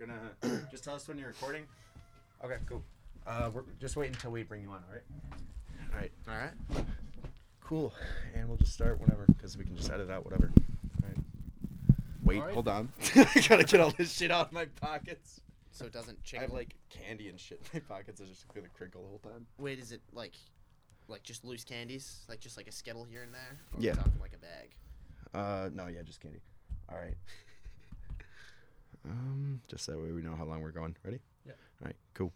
gonna just tell us when you're recording. Okay, cool. Uh, we're just wait until we bring you on. All right. All right. All right. Cool. And we'll just start whenever, because we can just edit out whatever. All right. Wait, All right. hold on. I gotta get all this shit out of my pockets. So it doesn't change I have like candy and shit in my pockets. It's just gonna crinkle the whole time. Wait, is it like, like just loose candies, like just like a skittle here and there? Or are Yeah. talking like a bag. Uh, no, yeah, just candy. All right. Um, just that way we know how long we're going. Ready? Yeah. All right. Cool.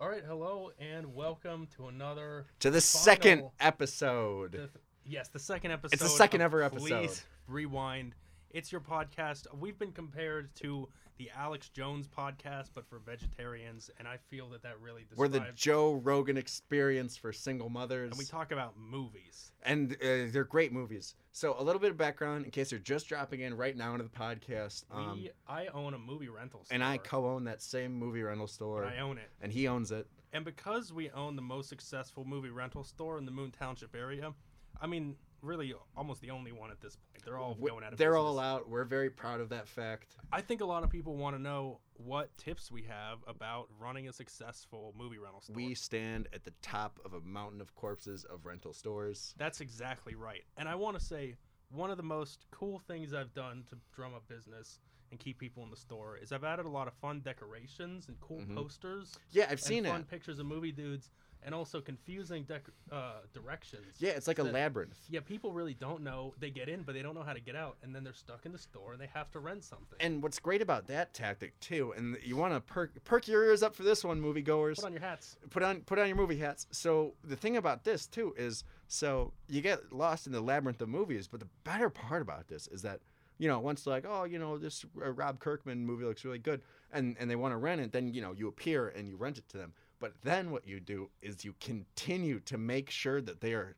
All right, hello and welcome to another. To the second Final- episode. The, yes, the second episode. It's the second of ever episode. Please rewind. It's your podcast. We've been compared to the Alex Jones podcast, but for vegetarians, and I feel that that really describes. We're the Joe Rogan experience for single mothers. and we talk about movies. and uh, they're great movies. So a little bit of background in case you're just dropping in right now into the podcast. Um, we, I own a movie rental store, and I co-own that same movie rental store, and I own it. and he owns it. And because we own the most successful movie rental store in the Moon Township area, I mean, really almost the only one at this point. They're all going out of They're business. all out. We're very proud of that fact. I think a lot of people want to know what tips we have about running a successful movie rental store. We stand at the top of a mountain of corpses of rental stores. That's exactly right. And I want to say one of the most cool things I've done to drum up business and keep people in the store is I've added a lot of fun decorations and cool Mhm. posters Yeah, I've seen fun it. pictures of movie dudes and also confusing dec- uh, directions. Yeah, it's like a that- labyrinth. Yeah, people really don't know. They get in, but they don't know how to get out, and then they're stuck in the store and they have to rent something. And what's great about that tactic too, and you want to perk perk your ears up for this one, moviegoers. Put on your hats. put on put on your movie hats. So the thing about this too is so you get lost in the labyrinth of movies, but the better part about this is that you know once like oh you know this uh, Rob Kirkman movie looks really good and and they want to rent it, then you know you appear and you rent it to them. But then what you do is you continue to make sure that they are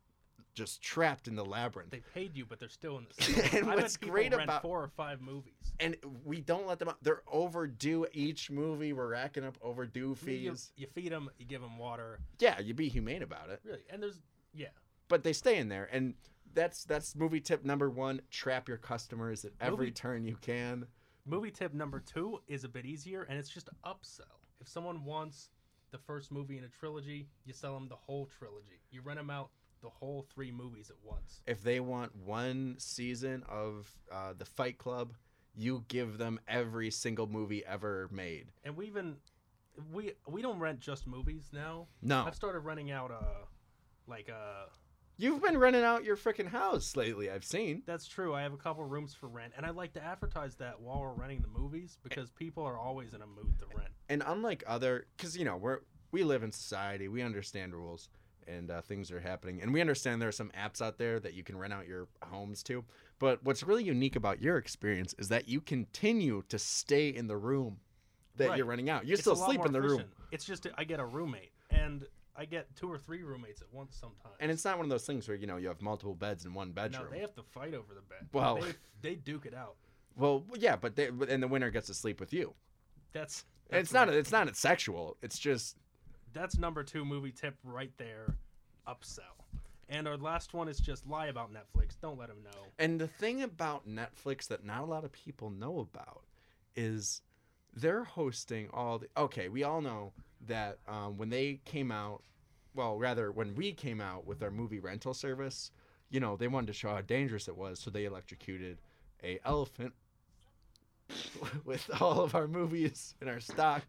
just trapped in the labyrinth. They paid you, but they're still in the. And I've what's great about- four or five movies. and we don't let them out. They're overdue each movie. We're racking up overdue You, fees. you feed them, you give them water, Yeah, you be humane about it. really. And there's yeah, but they stay in there and that's that's movie tip number one trap your customers at every Movie- turn you can Movie tip number two is a bit easier, and it's just upsell. If someone wants the first movie in a trilogy, you sell them the whole trilogy. You rent them out the whole three movies at once. if they want one season of uh, the fight club you give them every single movie ever made And we even we we don't rent just movies now. no I've started renting out uh like uh you've been renting out your freaking house lately i've seen that's true. I have a couple rooms for rent, and I like to advertise that while we're renting the movies because people are always in a mood to rent. and unlike other because you know we're we live in society we understand rules and uh, things are happening and we understand there are some apps out there that you can rent out your homes to but what's really unique about your experience is that you continue to stay in the room that Right. you're renting out you still sleep in the room. It's just I get a roommate, and I get two or three roommates at once sometimes. and it's not one of those things where you know you have multiple beds in one bedroom no, they have to fight over the bed. Well- they, they duke it out. well yeah but they and the winner gets to sleep with you That's, that's it's not right. it's not sexual it's just that's number two movie tip right there. Upsell. And our last one is just lie about Netflix. Don't let them know. And the thing about Netflix that not a lot of people know about is they're hosting all the. Okay, we all know that um, when they came out, well, rather, when we came out with our movie rental service, you know, they wanted to show how dangerous it was, so they electrocuted a elephant with all of our movies in our stock.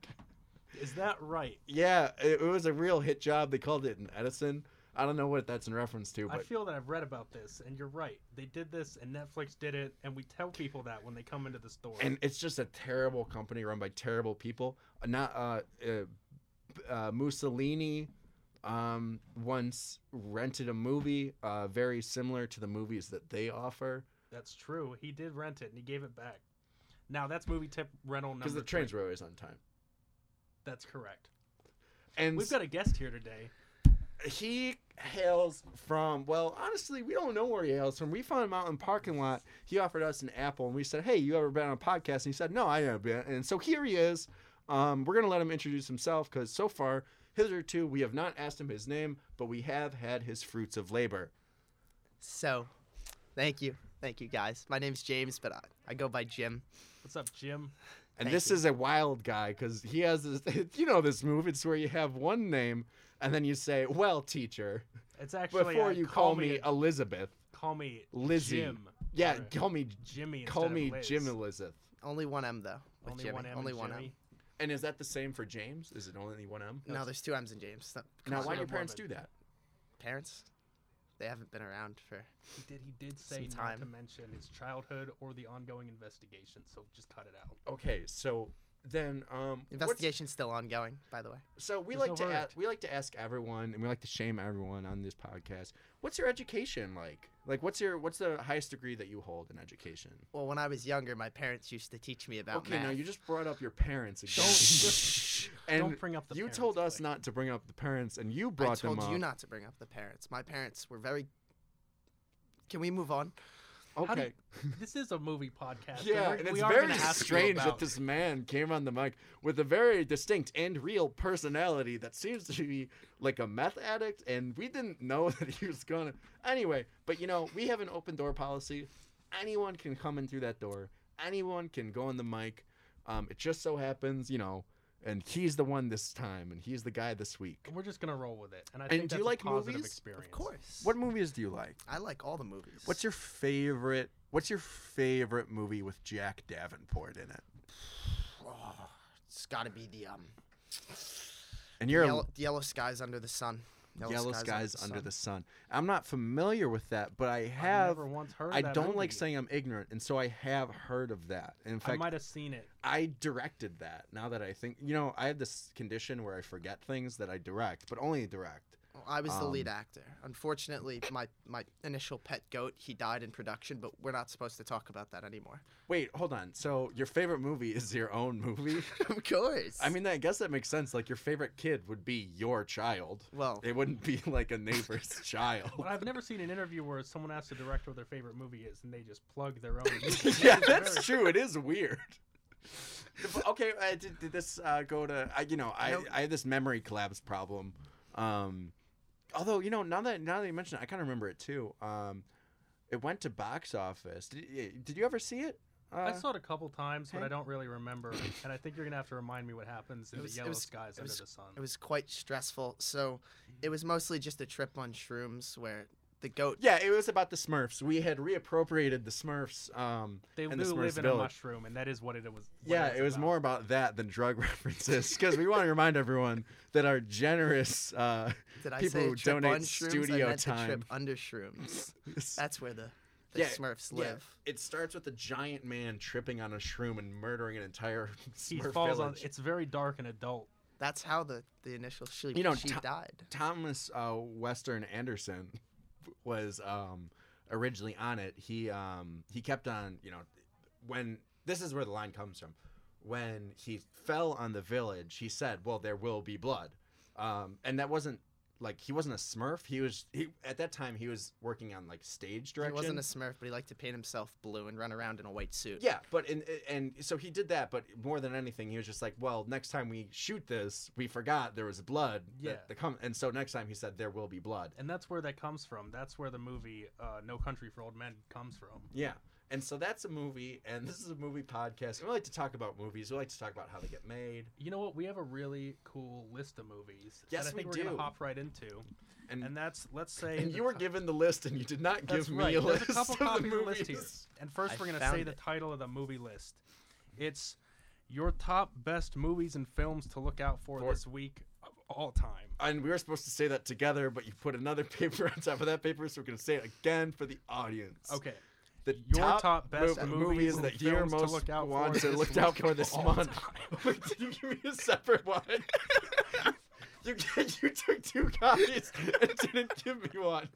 Is that right? Yeah, it, it was a real hit job. They called it an Edison. I don't know what that's in reference to, I feel that I've read about this, and you're right. They did this, and Netflix did it, and we tell people that when they come into the store. and it's just a terrible company run by terrible people. Uh, Not uh, uh, uh, Mussolini um, once rented a movie uh, very similar to the movies that they offer That's true. He did rent it, and he gave it back. Now that's movie tip rental number. because the trains were always on time. That's correct. And We've got a guest here today. He hails from well honestly we don't know where he hails from we found him out in the parking lot he offered us an apple and we said hey you ever been on a podcast and he said no i haven't been and so here he is um, we're going to let him introduce himself because so far hitherto we have not asked him his name but we have had his fruits of labor So, thank you. Thank you, guys. My name's James, but I, I go by Jim. What's up, Jim? And Thank this you. is a wild guy because he has this. You know this move. It's where you have one name and then you say, "Well, teacher," It's actually before uh, you call, me Elizabeth. call me Lizzie. Jim. Yeah, call me Jimmy. call me. Jim Elizabeth. Only one M though. Only Jimmy. one M. Only and one Jimmy. M. And is that the same for James? Is it only one M? No, there's two M's in James. Now, why do your the parents do that? Parents, they haven't been around for. He did. He did say not time. to mention his childhood or the ongoing investigation. So just cut it out. Okay, so then um, Investigation's still ongoing, by the way. So we There's like no to a- we like to ask everyone, and we like to shame everyone on this podcast. What's your education like? Like, what's your what's the highest degree that you hold in education? Well, when I was younger, my parents used to teach me about okay, math. now you just brought up your parents again. Don't and don't bring up the. you parents, told us Blake. not to bring up the parents, and you brought I told them you not to bring up the parents. My parents were very. Can we move on? Okay. This is a movie podcast. Yeah, and we it's very strange that this man came on the mic with a very distinct and real personality that seems to be like a meth addict, and we didn't know that he was gonna. Anyway, but you know, we have an open door policy. Anyone can come in through that door. Anyone can go on the mic. Um, it just so happens, you know, and he's the one this time, and he's the guy this week. We're just gonna roll with it, and I And think do that's you like a positive movies? experience. Of course. What movies do you like? I like all the movies. What's your favorite? What's your favorite movie with Jack Davenport in it? Oh, it's got to be the um. And you're a- yellow, yellow skies under the sun. Yellow, Skies, Under Sun. the Sun. I'm not familiar with that, but I have. never once heard. I of that don't like saying I'm ignorant, and so I have heard of that. In fact, I might have seen it. I directed that. Now that I think, you know, I have this condition where I forget things that I direct, but only direct. I was the lead Um, actor. Unfortunately, my my initial pet goat he died in production, but we're not supposed to talk about that anymore. Wait, hold on. So your favorite movie is your own movie? of course. I mean, I guess that makes sense. Like your favorite kid would be your child. well, It wouldn't be like a neighbor's child. But I've never seen an interview where someone asks the director what their favorite movie is, and they just plug their own. movie. yeah, that's very- true. It is weird. Okay, uh, did, did this uh, go to? I, you know, I, Nope. I have this memory collapse problem. Um, although you know, now that now that you mention it, I kind of remember it too. Um, it went to box office. Did, did you ever see it? Uh, I saw it a couple times, but I don't really remember. And I think you're gonna have to remind me what happens in was- the yellow was- skies it under was- the sun. it was quite stressful. So, it was mostly just a trip on shrooms where the goat. yeah, it was about the Smurfs. We had reappropriated the Smurfs. Um, they and do the Smurfs live in a mushroom, and that is what it was. what Yeah, it was about. more about that than drug references because we want to remind everyone that our generous uh, Did I people say a who trip donate on shrooms? studio I meant time. Trip under shrooms. That's where the, the Yeah, Smurfs yeah. live. It starts with a giant man tripping on a shroom and murdering an entire He Smurf falls on. village. It's very dark and adult. That's how the the initial sheep, You know, sheep Tom- died. Thomas uh, Western Anderson was um, originally on it. He um, he kept on, you know, when this is where the line comes from. When he fell on the village, he said, "Well, there will be blood," um, and that wasn't like he wasn't a Smurf. He was he at that time he was working on like stage direction. He wasn't a Smurf, but he liked to paint himself blue and run around in a white suit. Yeah, but in, and so he did that, but more than anything, he was just like, well, next time we shoot this, we forgot there was blood. that- Yeah. that come, and so next time he said there will be blood. And that's where that comes from. That's where the movie uh, No Country for Old Men comes from. Yeah, and so that's a movie, and this is a movie podcast. And we like to talk about movies. We like to talk about how they get made, You know what? We have a really cool list of movies. Yes, that I think we are do. gonna hop right into. and And that's let's say. and the you were ti- given the list, and you did not That's give right. me a There's list a couple of the copies the movies. list here. And first, I we're gonna found say the title of the movie list. It's your top best movies and films to look out for For- this week of all time. And we were supposed to say that together, but you put another paper on top of that paper, so we're gonna say it again for the audience. Okay. The Your top best mov- movies movies that you're films to most look out for want to look out for this month. Wait, Did you give me a separate one? you you took two copies and didn't give me one.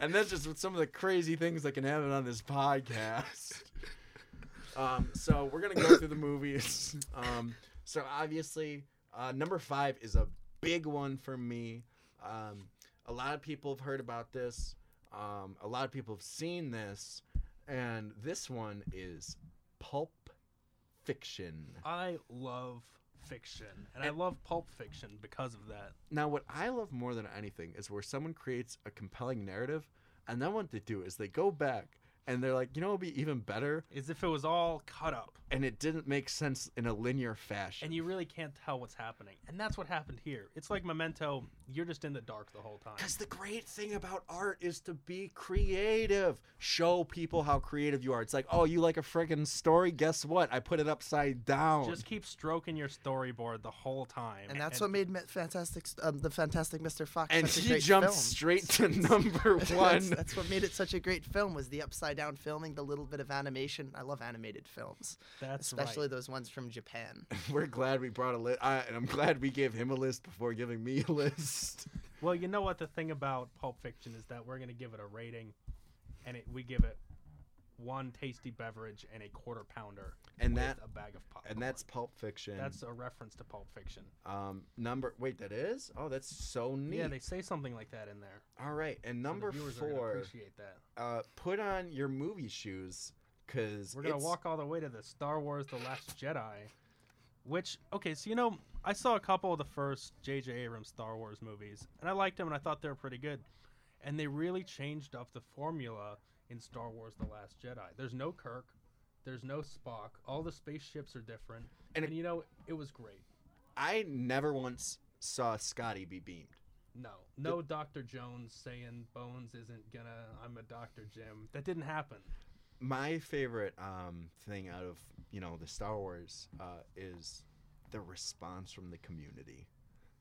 and that's just with some of the crazy things that can happen on this podcast. Um, so we're gonna go through the movies. Um, so obviously, uh, number five is a big one for me. Um, a lot of people have heard about this. Um, a lot of people have seen this, and this one is Pulp Fiction. I love fiction, and I love Pulp Fiction because of that. Now, what I love more than anything is where someone creates a compelling narrative, and then what they do is they go back and they're like, you know, it'd be even better, is if it was all cut up. and it didn't make sense in a linear fashion. And you really can't tell what's happening. And that's what happened here. It's like Memento, you're just in the dark the whole time. Because the great thing about art is to be creative. Show people how creative you are. It's like, oh, you like a friggin' story? Guess what? I put it upside down. Just keep stroking your storyboard the whole time. And that's what made Ma- Fantastic, um, the Fantastic Mr. Fox and such a he great jumped film. straight to number that's, one. that's what made it such a great film was the upside down filming, the little bit of animation. I love animated films, That's especially right. those ones from Japan. We're glad we brought a list, and I'm glad we gave him a list before giving me a list. Well, you know what the thing about Pulp Fiction is that we're gonna give it a rating, and it, we give it one tasty beverage and a quarter pounder, And that- a bag of popcorn. And that's Pulp Fiction. that's a reference to Pulp Fiction. um number. Wait, that is? Oh, that's so neat. Yeah, they say something like that in there. All right, and so number are four. appreciate that. Uh, put on your movie shoes, cause We're gonna walk all the way to the Star Wars: The Last Jedi, which okay, so you know I saw a couple of the first J.J. Abrams Star Wars movies, and I liked them, and I thought they were pretty good, and they really changed up the formula in Star Wars: The Last Jedi. There's no Kirk, there's no Spock. All the spaceships are different, And and, it- you know it was great. I never once saw Scotty be beamed. No, no Doctor Jones saying Bones isn't gonna. I'm a Doctor Jim. That didn't happen. my favorite um, thing out of you know the Star Wars uh, is the response from the community.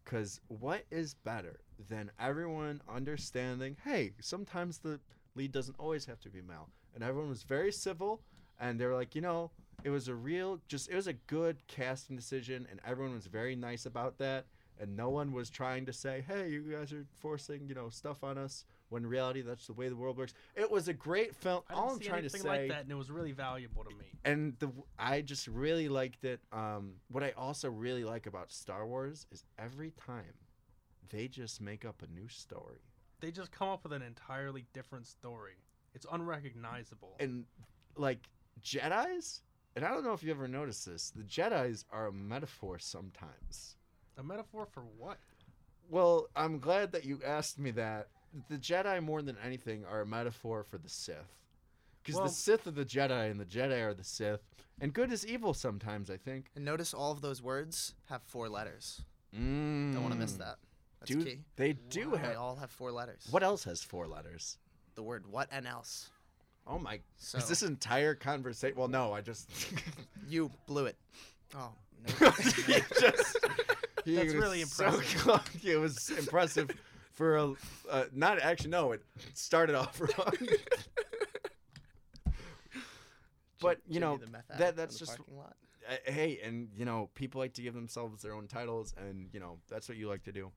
Because what is better than everyone understanding? Hey, sometimes the lead doesn't always have to be male, and everyone was very civil, and they were like, you know, it was a real, just it was a good casting decision, and everyone was very nice about that, and no one was trying to say, hey, you guys are forcing you know stuff on us. When in reality, that's the way the world works. It was a great film. I All I'm trying to say, like that, and it was really valuable to me. and the I just really liked it. Um, what I also really like about Star Wars is every time they just make up a new story, they just come up with an entirely different story. It's unrecognizable. and like Jedi's. And I don't know if you ever noticed this. The Jedi's are a metaphor sometimes. a metaphor for what? Well, I'm glad that you asked me that. The Jedi, more than anything, are a metaphor for the Sith. Because Well- the Sith are the Jedi, and the Jedi are the Sith. And good is evil sometimes, I think. And notice all of those words have four letters. Mm. Don't want to miss that. That's Do key. they do Wow. They all have four letters. what else has four letters? The word what and else. Oh my! So Is this entire conversation? Well, no, I just. you blew it. Oh no. He just- he That's was really impressive. close. it was impressive for a uh, not actually no. It started off wrong. but you know that that's just uh, hey, and you know people like to give themselves their own titles, and you know that's what you like to do.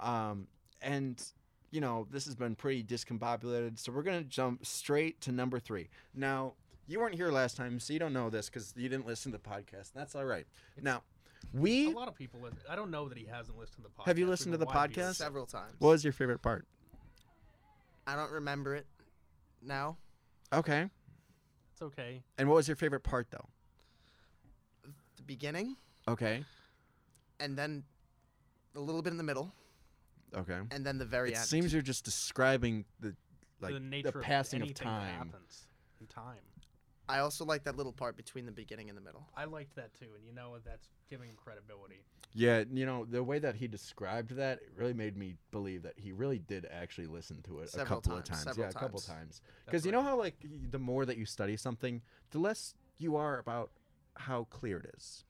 Um, and you know this has been pretty discombobulated, so we're gonna jump straight to number three. Now you weren't here last time, so you don't know this because you didn't listen to the podcast. And that's all right. Now we. A lot of people. Listen. I don't know that he hasn't listened to the podcast. Have you listened to the podcast? Several times. What was your favorite part? I don't remember it now. Okay. It's okay. And what was your favorite part though? The beginning, Okay. and then a little bit in the middle, Okay. and then the very It end. seems you're just describing the like the nature the of passing of anything that time. happens in time. I also like that little part between the beginning and the middle. I liked that too, and you know that's giving him credibility. Yeah, you know the way that he described that it really made me believe that he really did actually listen to it a Several couple of times, times. Yeah, a couple times. times. Because you know how like the more that you study something, the less you are about how clear it is.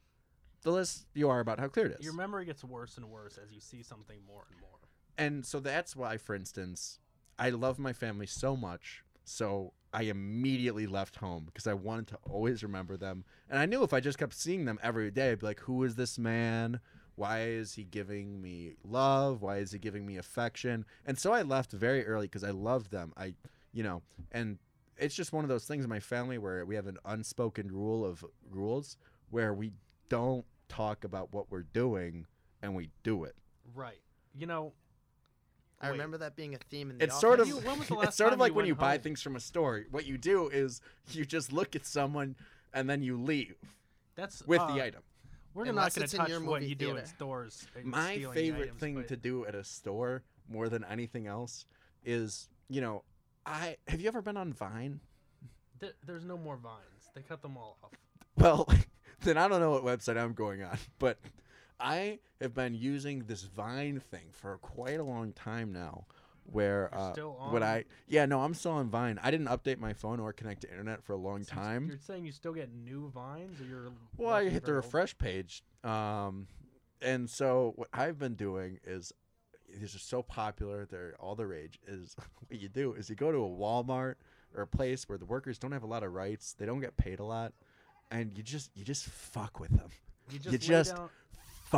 The less you are about how clear it is. Your memory gets worse and worse as you see something more and more. And so that's why, for instance, I love my family so much. So I immediately left home because I wanted to always remember them. And I knew if I just kept seeing them every day, I'd be like, who is this man? Why is he giving me love? Why is he giving me affection? And so I left very early because I loved them. I, you know, and it's just one of those things in my family where we have an unspoken rule of rules where we don't talk about what we're doing and we do it. Right. You know. I wait, remember that being a theme in the It's sort of You- when was the it's sort of like when went you buy things from a store. What you do is you just look at someone and then you leave That's with uh, the item. We're Unless not going it's to in touch your what movie you do in theater. stores. My favorite items, thing but to do at a store more than anything else is, you know, I have you ever been on Vine? Th- there's no more vines. They cut them all off. Well, then I don't know what website I'm going on, but I have been using this Vine thing for quite a long time now. Where uh, still what on? I yeah no I'm still on Vine. I didn't update my phone or connect to internet for a long So time. You're saying you still get new vines, or you're Well, I hit the refresh page, um, and so what I've been doing is these are so popular. They're all the rage. Is what you do is you go to a Walmart or a place where the workers don't have a lot of rights. They don't get paid a lot, and you just you just fuck with them. You you just, lay just down-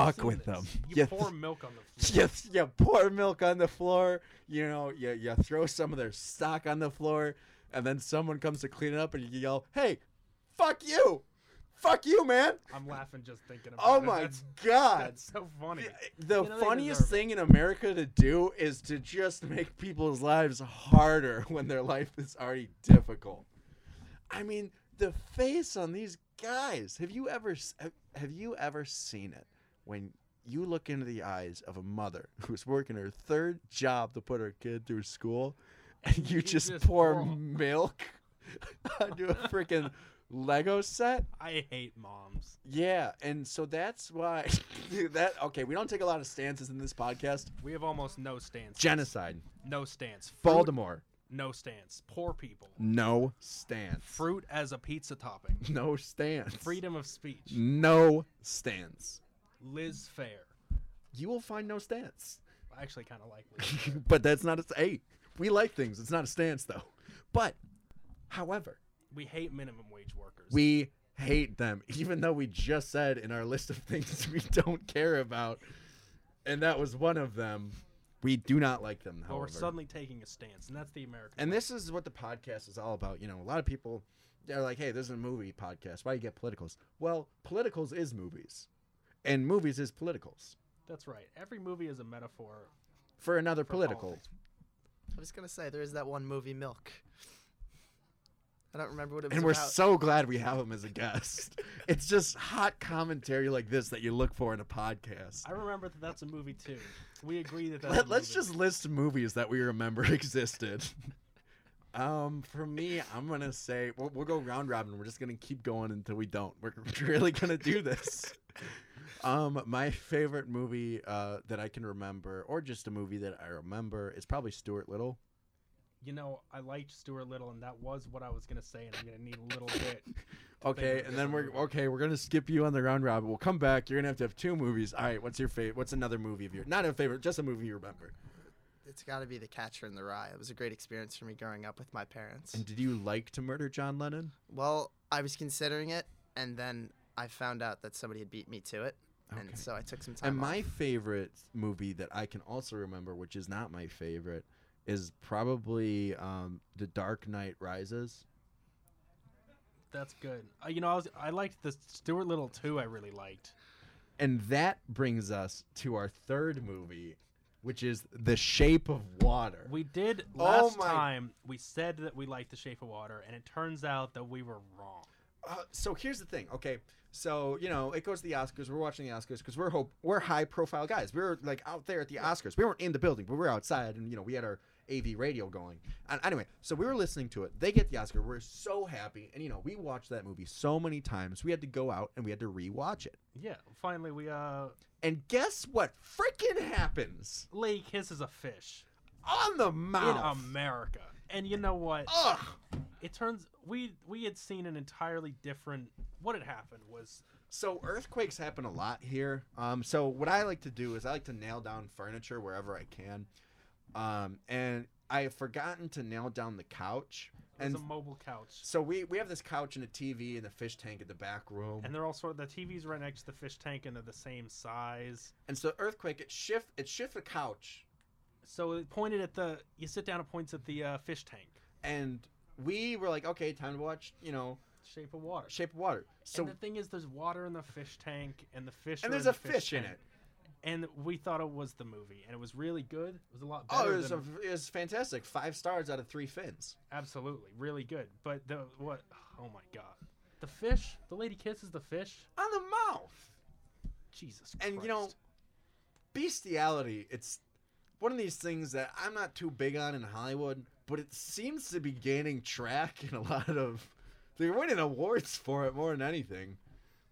Fuck with this. them. You You pour milk on the floor. Yes, you pour milk on the floor. You know, you, you throw some of their stock on the floor, and then someone comes to clean it up, and you yell, "Hey, fuck you, fuck you, man!" I'm laughing just thinking about Oh it. Oh my That's, god! that's so funny. The, the You know, funniest thing in America to do is to just make people's lives harder when their life is already difficult. I mean, the face on these guys. Have you ever have- have you ever seen it when you look into the eyes of a mother who's working her third job to put her kid through school and you You just, just pour pour- milk onto a freaking Lego set? I hate moms. Yeah, and so that's why that okay. We don't take a lot of stances in this podcast. We have almost no stance. Genocide, No stance. Fruit, Baltimore, No stance. Poor people. no stance. Fruit as a pizza topping. no stance. Freedom of speech. No stance. Liz Phair. You will find no stance. I actually kind of like Liz. Phair. but that's not a hey. We like things. It's not a stance though. But, however, we hate minimum wage workers. we hate them, even though we just said in our list of things we don't care about, and that was one of them. We do not like them. but However, we're suddenly taking a stance, and that's the American. And way. this is what the podcast is all about. You know, a lot of people they're like, "Hey, this is a movie podcast. Why do you get politicals?" Well, politicals is movies, and movies is politicals That's right. Every movie is a metaphor. for another for political. politics. I was gonna say there is that one movie, Milk. I don't remember what it was And we're about. so glad we have him as a guest. it's just hot commentary like this that you look for in a podcast. I remember that that's a movie too. We agree that that's Let, a let's just list movies that we remember existed. um, for me, I'm gonna say we'll, we'll go round robin. We're just gonna keep going until we don't. We're really gonna do this. Um, my favorite movie uh, that I can remember, or just a movie that I remember, is probably Stuart Little. You know, I liked Stuart Little, and that was what I was gonna say, and I'm gonna need a little bit. Okay, and then we're okay. We're gonna skip you on the round robin. We'll come back. You're gonna have to have two movies. All right. What's your favorite? What's another movie of yours? Not a favorite, just a movie you remember. It's got to be The Catcher in the Rye. It was a great experience for me growing up with my parents. And did you like to murder John Lennon? Well, I was considering it, and then I found out that somebody had beat me to it, Okay. and so I took some time. And my off. favorite movie that I can also remember, which is not my favorite, is probably um, The Dark Knight Rises. That's good. Uh, you know, I was I liked the Stuart Little too. I really liked. And that brings us to our third movie, which is The Shape of Water. We did Oh last my- time. We said that we liked The Shape of Water, and it turns out that we were wrong. Uh, so here's the thing, okay? So you know, it goes to the Oscars. We're watching the Oscars because we're hope we're high profile guys. We were like out there at the Oscars. We weren't in the building, but we were outside, and you know, we had our AV radio going. And anyway, so we were listening to it. They get the Oscar. We're so happy, and you know, we watched that movie so many times. We had to go out and we had to rewatch it. Yeah. Finally, we uh, And guess what? Freaking happens Lady kisses a fish on the mouth in. America, and you know what? Ugh. It turns we we had seen an entirely different. What had happened was So earthquakes happen a lot here. Um, so what I like to do is I like to nail down furniture wherever I can. Um, and I have forgotten to nail down the couch. it was And a mobile couch, so we, we have this couch and a TV and a fish tank in the back room. and they're all sort of the TV's right next to the fish tank, and they're the same size. And so earthquake it shift it shift the couch So it pointed at the. You sit down, it points at the uh, fish tank. and we were like, okay, time to watch, you know, Shape of Water. Shape of Water. So and the thing is, there's water in the fish tank, and the fish. and there's a the fish in it. And we thought it was the movie, and it was really good. It was a lot Oh, better. it was, than, a, it was fantastic. Five stars out of three fins. absolutely really good. But the what? Oh my god, the fish. The lady kisses the fish. On the mouth. Jesus. And, you know, bestiality it's one of these things that i'm not too big on in hollywood but it seems to be gaining track in a lot of They're winning awards for it more than anything.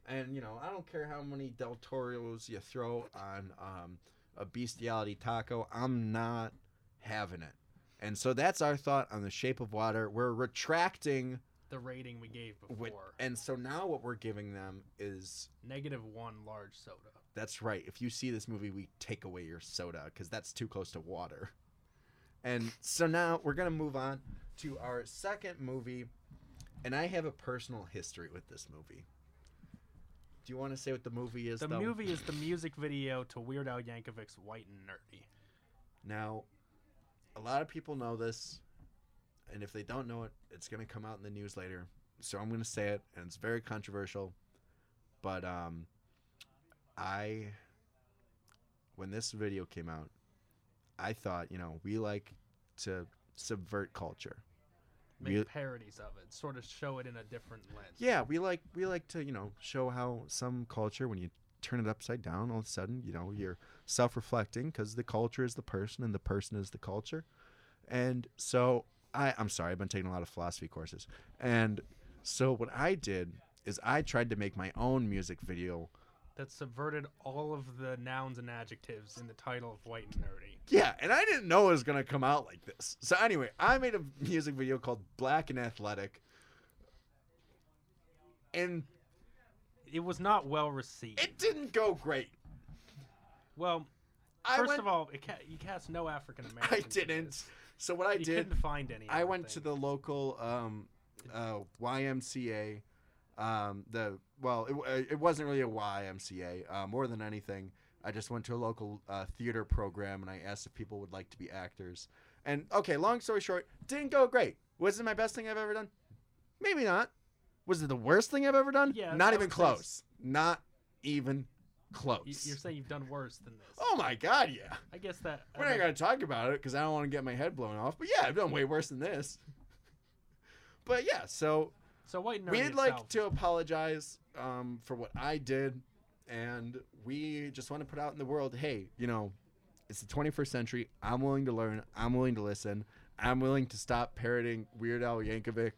And you know, I don't care how many Del Toros you throw on um, a bestiality taco. I'm not having it. And so that's our thought on the Shape of Water. We're retracting, The rating we gave before. with, and so now what we're giving them is Negative one large soda. That's right. If you see this movie, we take away your soda because that's too close to water. And so now we're going to move on to our second movie. And I have a personal history with this movie. Do you want to say what the movie is? The though? movie is the music video to Weird Al Yankovic's White and Nerdy. Now, a lot of people know this. And if they don't know it, it's going to come out in the news later. So I'm going to say it. And it's very controversial. But um, I, when this video came out, I thought, you know, we like to subvert culture. Make We- parodies of it, sort of show it in a different lens. Yeah, we like we like to, you know, show how some culture when you turn it upside down, all of a sudden, you know, you're self-reflecting because the culture is the person and the person is the culture. And so I I'm sorry, I've been taking a lot of philosophy courses. And so what I did is I tried to make my own music video That subverted all of the nouns and adjectives in the title of White and Nerdy. Yeah, and I didn't know it was gonna come out like this. So anyway, I made a music video called "Black and Athletic," and It was not well received. it didn't go great. well, I first went, of all, it ca- you cast no African I Americans. in didn't. So what I you did, couldn't find any. I went to the local um, uh, YMCA. Um, the well, it, uh, it wasn't really a YMCA. Uh, more than anything, I just went to a local uh, theater program and I asked if people would like to be actors. And okay, long story short, didn't go great. Was it my best thing I've ever done? Maybe not. Was it the worst thing I've ever done? Yeah, not even close. Not even close. You- You're saying you've done worse than this. oh my god, yeah. I guess that. We're not gonna talk about it because I don't want to get my head blown off. But yeah, I've done way worse than this. But yeah, so so White and Nerdy we'd like to apologize um, for what I did, and we just want to put out in the world, hey, you know, it's the 21st century. I'm willing to learn. I'm willing to listen. I'm willing to stop parroting Weird Al Yankovic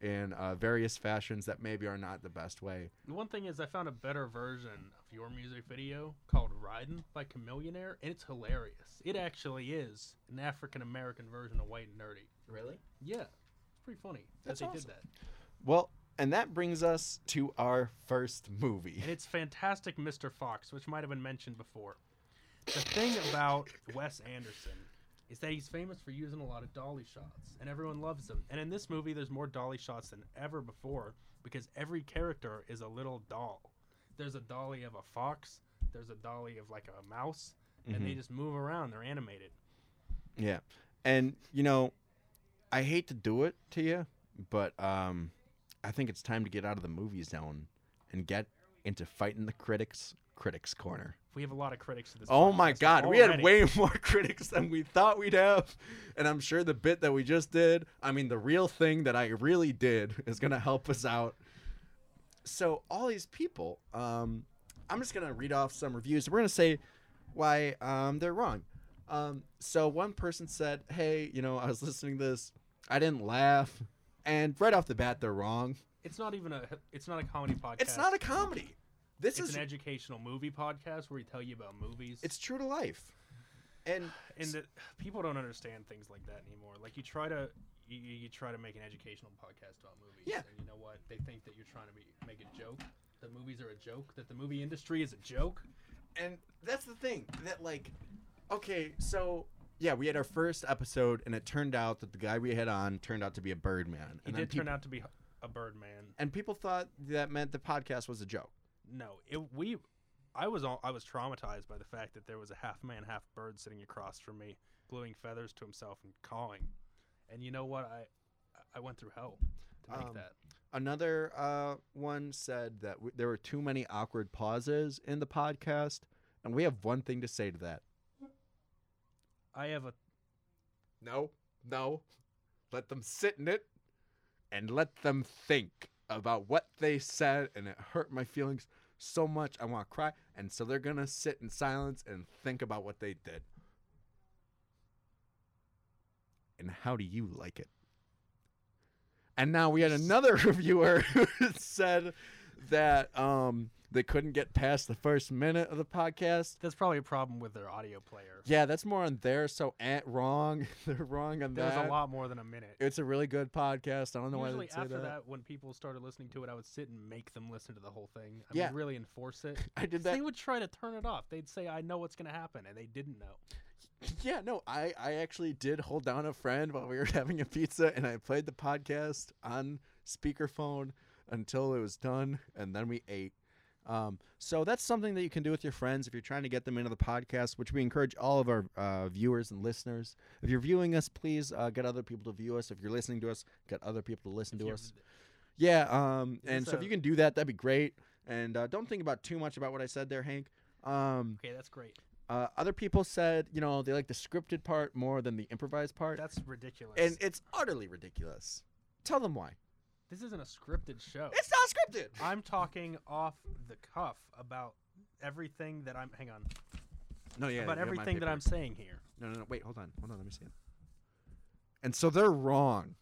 in uh, various fashions that maybe are not the best way. The one thing is, I found a better version of your music video called "Riding" by Chamillionaire, and it's hilarious. It actually is an African American version of White and Nerdy. Really? Yeah, it's pretty funny That's that they awesome. did that. Well, and that brings us to our first movie. And it's fantastic, Mr. Fox, which might have been mentioned before. The thing about Wes Anderson is that he's famous for using a lot of dolly shots, and everyone loves them. And in this movie, there's more dolly shots than ever before because every character is a little doll. There's a dolly of a fox, there's a dolly of like a mouse, and they Mhm. just move around. They're animated. Yeah. And you know, I hate to do it to you, but um I think it's time to get out of the movie zone and get into fighting the critics critics corner. We have a lot of critics to this. Oh my god, we had way more critics than we thought we'd have. And I'm sure the bit that we just did, I mean the real thing that I really did is going to help us out. So all these people, um I'm just going to read off some reviews. We're going to say why um they're wrong. Um so one person said, "Hey, you know, I was listening to this. I didn't laugh." And right off the bat they're wrong. It's not even a. It's not a comedy podcast. It's not a comedy. This It's is an educational movie podcast where we tell you about movies. it's true to life. And and that people don't understand things like that anymore. Like you try to you, you try to make an educational podcast about movies, Yeah. and you know what? They think that you're trying to be, make a joke. That movies are a joke. That the movie industry is a joke. and that's the thing that like okay so yeah we had our first episode and it turned out that the guy we had on turned out to be a birdman He and did then turn peop- out to be a Birdman. and people thought that meant the podcast was a joke No, it we. I was all, I was traumatized by the fact that there was a half man, half bird sitting across from me, gluing feathers to himself and cawing. And you know what? I I went through hell to make Um, that. another uh, one said that w- there were too many awkward pauses in the podcast and we have one thing to say to that I have a no no. Let them sit in it and let them think about what they said and it hurt my feelings so much i want to cry. And so they're gonna sit in silence and think about what they did. And how do you like it? And now we had another reviewer who said that um, they couldn't get past the first minute of the podcast. That's probably a problem with their audio player. Yeah, that's more on there. So at wrong, they're wrong on There's that. a lot more than a minute. It's a really good podcast. I don't know why Usually after that. that. when people started listening to it, I would sit and make them listen to the whole thing. I Yeah. would really enforce it. I did that. They would try to turn it off. They'd say, "I know what's going to happen," and they didn't know. Yeah, no, I, I actually did hold down a friend while we were having a pizza, and I played the podcast on speakerphone until it was done, and then we ate. Um, so that's something that you can do with your friends if you're trying to get them into the podcast, which we encourage all of our uh, viewers and listeners. If you're viewing us, please uh, get other people to view us. If you're listening to us, get other people to listen to us. Yeah, um, and so if you can do that, that'd be great. And uh, don't think about too much about what I said there, Hank. Um, Okay, that's great. uh, other people said, you know, they like the scripted part more than the improvised part, That's ridiculous. and it's utterly ridiculous. Tell them why. This isn't a scripted show. It's not scripted. I'm talking off the cuff about everything that I'm. Hang on. No, yeah, about you have my everything that paper. I'm saying here. No, no, no. Wait, hold on, hold on. Let me see it. And so they're wrong.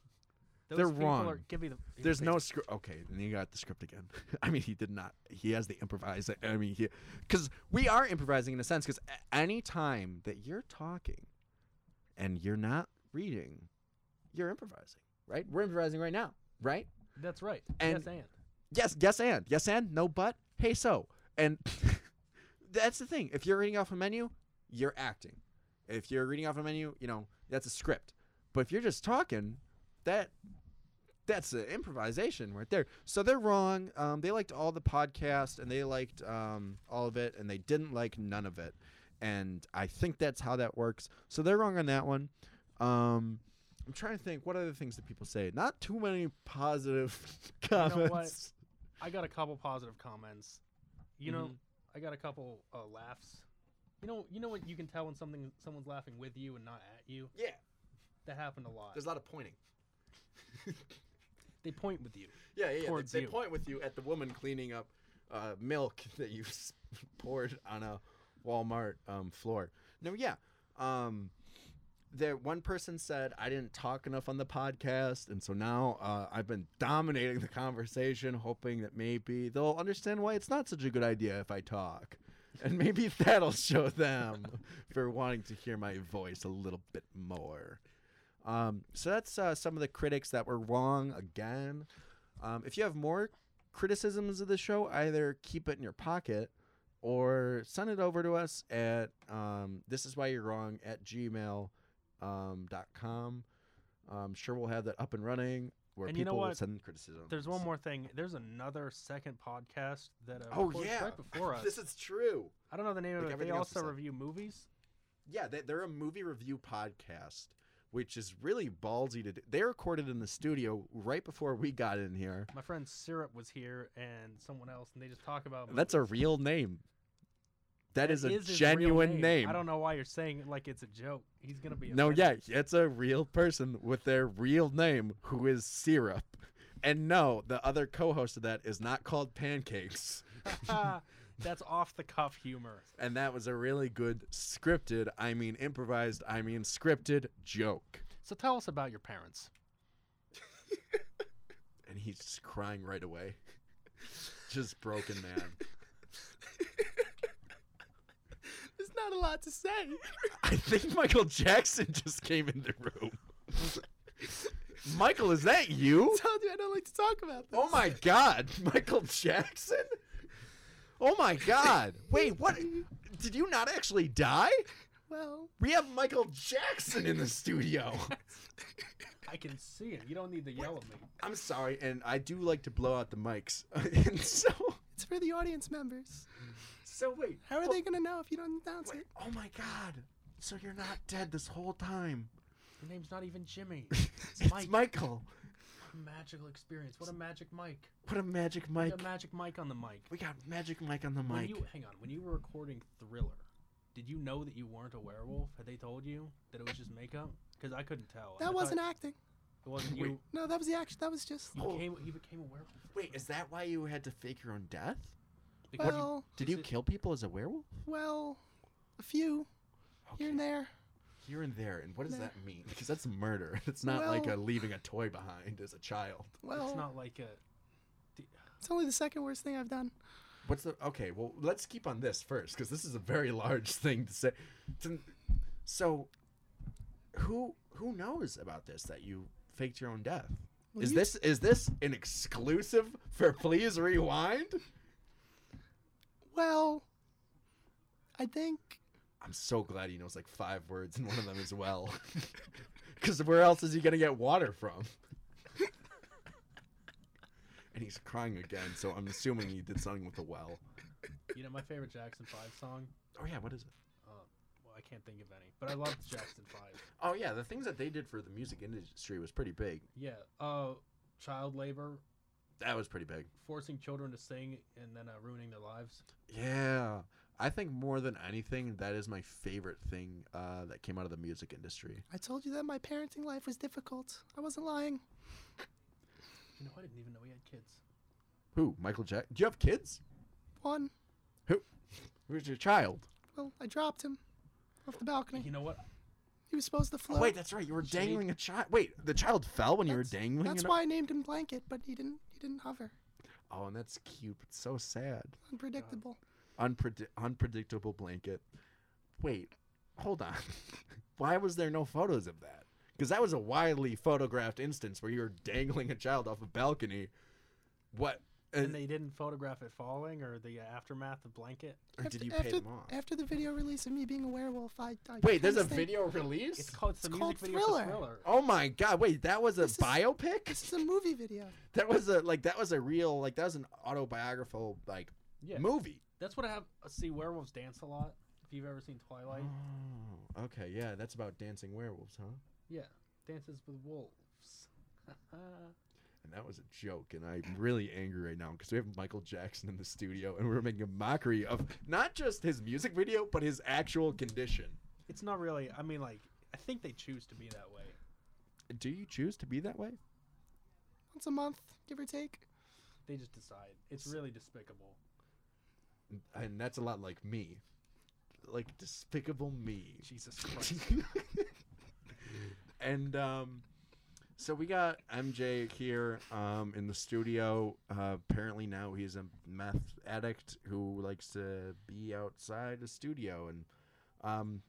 Those They're people wrong. Are, give me the. give me the There's no paper. script. Okay, then you got the script again. I mean, he did not. He has the improvise. I mean, he because we are improvising in a sense. Because any time that you're talking and you're not reading, you're improvising, right? We're improvising right now, right? That's right. And- yes, and Yes, yes, and yes, and no, but hey, so and that's the thing. If you're reading off a menu, you're acting. If you're reading off a menu, you know that's a script. But if you're just talking, that that's an improvisation right there. So they're wrong. Um, they liked all the podcast and they liked um, all of it, and they didn't like none of it. And I think that's how that works. So they're wrong on that one. Um, I'm trying to think. What other things did people say? Not too many positive know comments. what? I got a couple positive comments. You know, Mhm. I got a couple uh, laughs. You know, you know what you can tell when something someone's laughing with you and not at you. Yeah, That happened a lot. there's a lot of pointing. They point with you. Yeah, yeah, yeah. They, they you. point with you at the woman cleaning up uh, milk that you poured on a Walmart um, floor. No, yeah. Um, there, one person said I didn't talk enough on the podcast, and so now uh, I've been dominating the conversation, hoping that maybe they'll understand why it's not such a good idea if I talk, and maybe that'll show them for wanting to hear my voice a little bit more. Um, so that's uh, some of the critics that were wrong again. Um, if you have more criticisms of the show, either keep it in your pocket or send it over to us at um, this is why you're wrong at gmail um, dot com. I'm sure we'll have that up and running where And you know people will send criticism. There's one more thing. There's another second podcast that uh, Oh yeah, right before us. this is true. I don't know the name like of it. They everything else we also review movies. Yeah, they, they're a movie review podcast, which is really ballsy to do. They recorded in the studio right before we got in here. My friend Syrup was here and someone else, and they just talk about. That's a real name. That is a genuine name. I don't know why you're saying it like it's a joke. He's gonna be. No, yeah, it's a real person with their real name who is Syrup. And no, the other co-host of that is not called Pancakes. That's off the cuff humor. And that was a really good scripted, I mean improvised, I mean scripted joke. So tell us about your parents. And he's just crying right away. just broken man. There's not a lot to say. I think Michael Jackson just came in the room. Michael, is that you? I told you I don't like to talk about this. Oh my god, Michael Jackson? Oh my god. Wait, what? Did you not actually die? Well, We have Michael Jackson in the studio. I can see it. You don't need to yell at me. I'm sorry, and I do like to blow out the mics. and so, it's for the audience members. So wait. How are well, they gonna know if you don't announce wait, it? Oh my god. So you're not dead this whole time. Your name's not even Jimmy. It's Mike. Michael. What a magical experience. What a magic mic. What a magic We mic. got magic mic on the mic. We got magic mic on the When mic. you hang on, when you were recording Thriller, did you know that you weren't a werewolf? Had they told you that it was just makeup? Because I couldn't tell. That thought wasn't acting. It wasn't Wait. you. No, that was the action. That was just. You Oh. became you became a werewolf. Wait, is that why you had to fake your own death? Because Well, Did you kill people as a werewolf? well, a few here and there. here and there. And what does that mean? Because that's murder. It's not like a leaving a toy behind as a child. Well, it's not like a. it's only the second worst thing I've done. What's the okay? Well, let's keep on this first because this is a very large thing to say. So, who who knows about this that you faked your own death? Well, is you- this is this an exclusive for Please Rewind? Well, I think I'm so glad he knows like five words and one of them is well. Because where else is he gonna get water from? and he's crying again, so I'm assuming he did something with the well. You know my favorite Jackson Five song. Oh yeah, what is it? Uh, well, I can't think of any, but I love Jackson Five. Oh yeah, the things that they did for the music industry was pretty big. Yeah. Uh, child labor, That was pretty big. forcing children to sing and then uh, ruining their lives. Yeah. I think more than anything, that is my favorite thing uh, that came out of the music industry. I told you that my parenting life was difficult. I wasn't lying. You know, I didn't even know he had kids. Who? Michael Jack? Do you have kids? One. Who? Who's your child? Well, I dropped him off the balcony. You know what? He was supposed to Oh, float. wait, that's right. You were dangling a child. Wait, the child fell when you were dangling. That's it? why I named him Blanket, but he didn't. Didn't hover. Oh, and that's cute. It's so sad. Unpredictable. Unpredi- unpredictable blanket. Wait, hold on. why was there no photos of that? Because that was a widely photographed instance where you were dangling a child off a balcony. What? And And they didn't photograph it falling or the aftermath of Blanket. or did After- you pay after, them off? After the video release of me being a werewolf, I. I Wait, there's a kinda video release? It's called it's the It's music called video Thriller. for Thriller. Oh my god! Wait, that was a This is- biopic. This is a movie video. That was a like that was a real like that was an autobiographical like Yeah. movie. That's what I have. uh, See, werewolves dance a lot. If you've ever seen Twilight, Oh, okay, yeah, that's about dancing werewolves, huh? yeah, dances with wolves. And that was a joke, and I'm really angry right now because we have Michael Jackson in the studio, and we're making a mockery of not just his music video, but his actual condition. it's not really. I mean, like, I think they choose to be that way. Do you choose to be that way? Once a month, give or take. They just decide. It's really despicable. And that's a lot like me, like despicable me. Jesus Christ. and um, so we got MJ here um, in the studio. Uh, apparently now he's a meth addict who likes to be outside the studio, and um,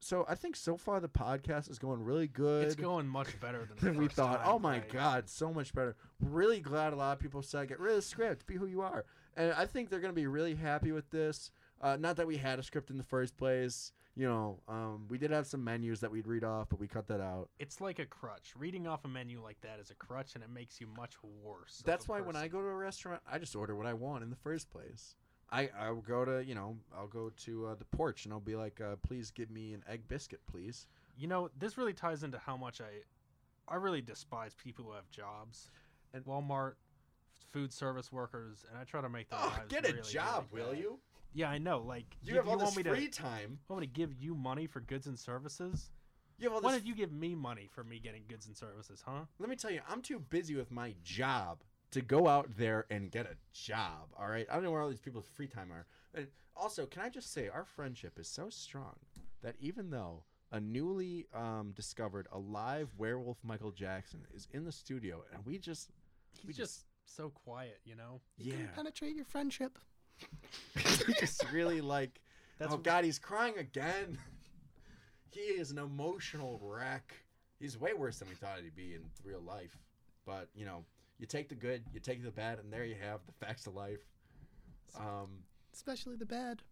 so I think so far the podcast is going really good. it's going much better than, than we thought. time, oh my right? god, so much better. Really glad a lot of people said get rid of the script, be who you are, and I think they're gonna be really happy with this. Uh, not that we had a script in the first place. You know, um, we did have some menus that we'd read off, but we cut that out. It's like a crutch. Reading off a menu like that is a crutch, and it makes you much worse. That's why when I go to a restaurant, I just order what I want in the first place. I I'll go to you know I'll go to uh, the porch and I'll be like, uh, please give me an egg biscuit, please. You know, this really ties into how much I, I really despise people who have jobs, And- Walmart, food service workers, and I try to make their Oh, lives get a really, job, will you? Yeah, I know. Like, You if have all want this me free to time. want me to give you money for goods and services? You have all Why this did you give me money for me getting goods and services, huh? Let me tell you, I'm too busy with my job to go out there and get a job. All right, I don't know where all these people's free time are. And also, can I just say, our friendship is so strong that even though a newly um, discovered alive werewolf Michael Jackson is in the studio, and we just, He's we just so quiet, you know. You can yeah, penetrate your friendship. Just really like. That's oh God, he's crying again. he is an emotional wreck. He's way worse than we thought he'd be in real life. But you know, you take the good, you take the bad, and there you have the facts of life. Um, Especially the bad.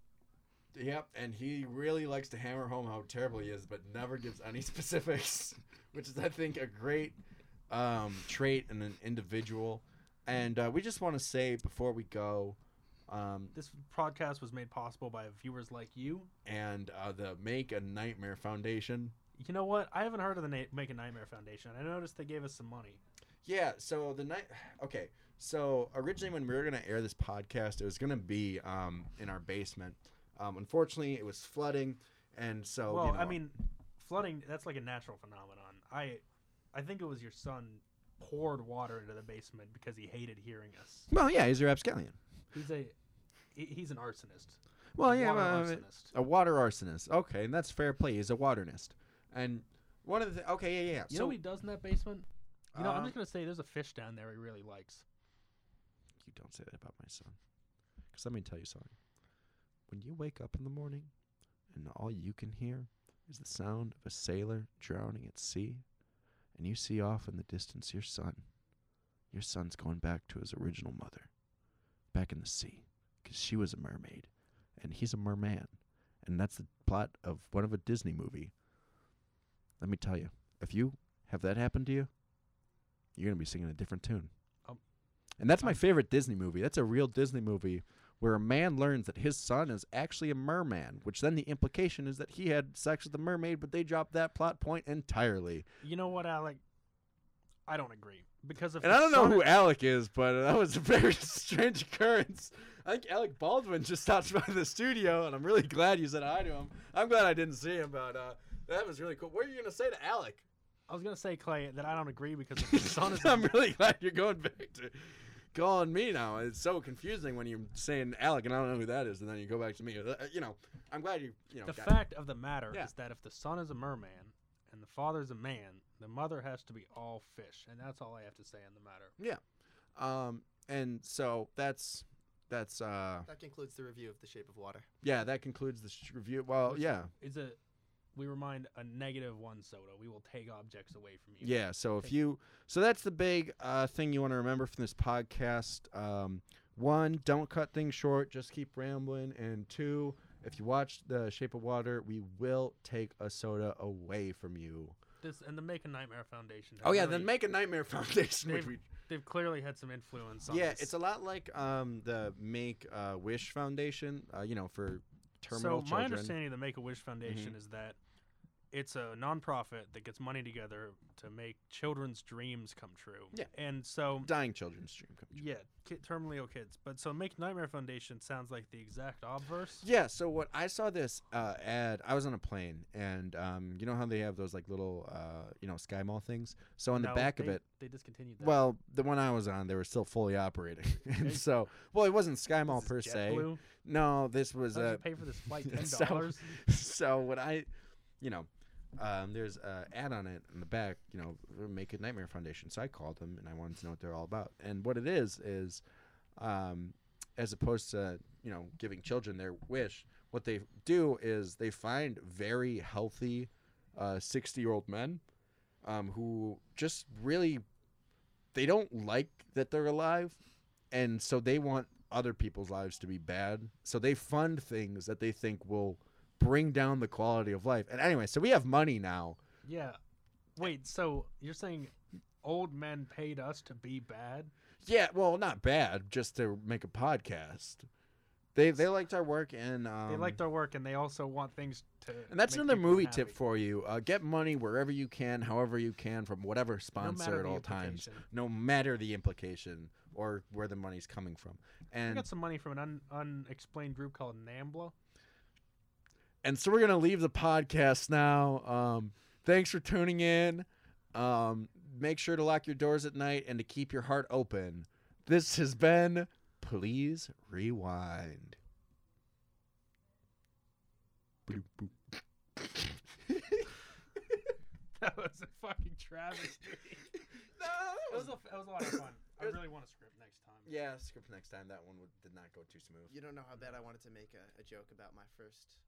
yep, and he really likes to hammer home how terrible he is, but never gives any specifics, which is, I think, a great um, trait in an individual. And uh, we just want to say before we go, um, This podcast was made possible by viewers like you. and uh, the Make a Nightmare Foundation. You know what? I haven't heard of the Na- Make a Nightmare Foundation. I noticed they gave us some money. Yeah, so the night okay. So originally when we were gonna air this podcast, it was gonna be um, in our basement. Um, unfortunately it was flooding and so well, you know, I mean, flooding, that's like a natural phenomenon. I I think it was your son poured water into the basement because he hated hearing us. Well yeah, he's a rapscallion. He's a he- he's an arsonist. Well yeah, Water well, arsonist. a water arsonist. Okay, and that's fair play. He's a waternist. And one of the okay, yeah, yeah. You so know what he does in that basement? You know, I'm um, just gonna say there's a fish down there he really likes. you don't say that about my son. Because let me tell you something. When you wake up in the morning and all you can hear is the sound of a sailor drowning at sea, and you see off in the distance your son, your son's going back to his original mother, back in the sea, 'cause she was a mermaid, and he's a merman. And that's the plot of one of a Disney movie. Let me tell you, if you have that happen to you, you're going to be singing a different tune. Um, And that's my favorite Disney movie. That's a real Disney movie where a man learns that his son is actually a merman, which then the implication is that he had sex with a mermaid, but they dropped that plot point entirely. You know what, Alec? I don't agree because if And I don't know who Alec is, but that was a very strange occurrence. I think Alec Baldwin just stopped by the studio, and I'm really glad you said hi to him. I'm glad I didn't see him, but uh, that was really cool. What are you gonna say to Alec? I was gonna say Clay that I don't agree because if the son is a I'm really glad you're going back to calling me now. It's so confusing when you're saying Alec, and I don't know who that is, and then you go back to me. Uh, You know, I'm glad you. You know, the fact of the matter Yeah. is that if the son is a merman and the father's a man, the mother has to be all fish, and that's all I have to say on the matter. Yeah, um, and so that's that's uh That concludes the review of The Shape of Water. yeah that concludes the sh- review. Well, Which yeah, Is a we remind a negative one soda. We will take objects away from you. yeah. So if you so that's the big uh thing you want to remember from this podcast. Um, one, don't cut things short. Just keep rambling. And two, if you watch The Shape of Water, we will take a soda away from you. This and the Make a Nightmare Foundation. Oh yeah, really- then make a Nightmare Foundation. Which They've- we they've clearly had some influence. on yeah, this. it's a lot like um the Make a Wish Foundation. Uh, you know, for terminal so my children. understanding of the Make a Wish Foundation Mhm. is that it's a nonprofit that gets money together to make children's dreams come true. Yeah. And so dying children's dream come true. yeah, ki- terminally ill kids. But so Make Nightmare Foundation sounds like the exact obverse. Yeah, so what I saw this uh, ad, I was on a plane, and um, you know how they have those like little, uh, you know, Sky Mall things. So on the No, back of it, they discontinued that. well, the one I was on, they were still fully operating, and Okay. so, well, it wasn't Sky Mall per se. No, this was How'd uh, you pay for this flight? Ten so- dollars. so what I, you know, um, there's an ad on it in the back, you know, make a Nightmare Foundation. So I called them and I wanted to know what they're all about. And what it is is, um, as opposed to you know giving children their wish, what they do is they find very healthy, sixty year old men, um, who just really, they don't like that they're alive, and so they want other people's lives to be bad. So they fund things that they think will bring down the quality of life. And anyway, so we have money now. Yeah. Wait. So you're saying old men paid us to be bad? Yeah, well, not bad, just to make a podcast. They they liked our work and um, they liked our work, and they also want things to. and that's another movie happy. tip for you. Uh, get money wherever you can, however you can, from whatever sponsor matter at all times, no matter the implication or where the money's coming from. I And got some money from an un- unexplained group called NAMBLA. And so we're gonna leave the podcast now. Um, thanks for tuning in. Um, make sure to lock your doors at night and to keep your heart open. This has been Please Rewind. Boop, boop. That was a fucking travesty. No, It was a, it was a lot of fun. I really want a script next time. yeah, script next time. That one would, did not go too smooth. You don't know how bad I wanted to make a, a joke about my first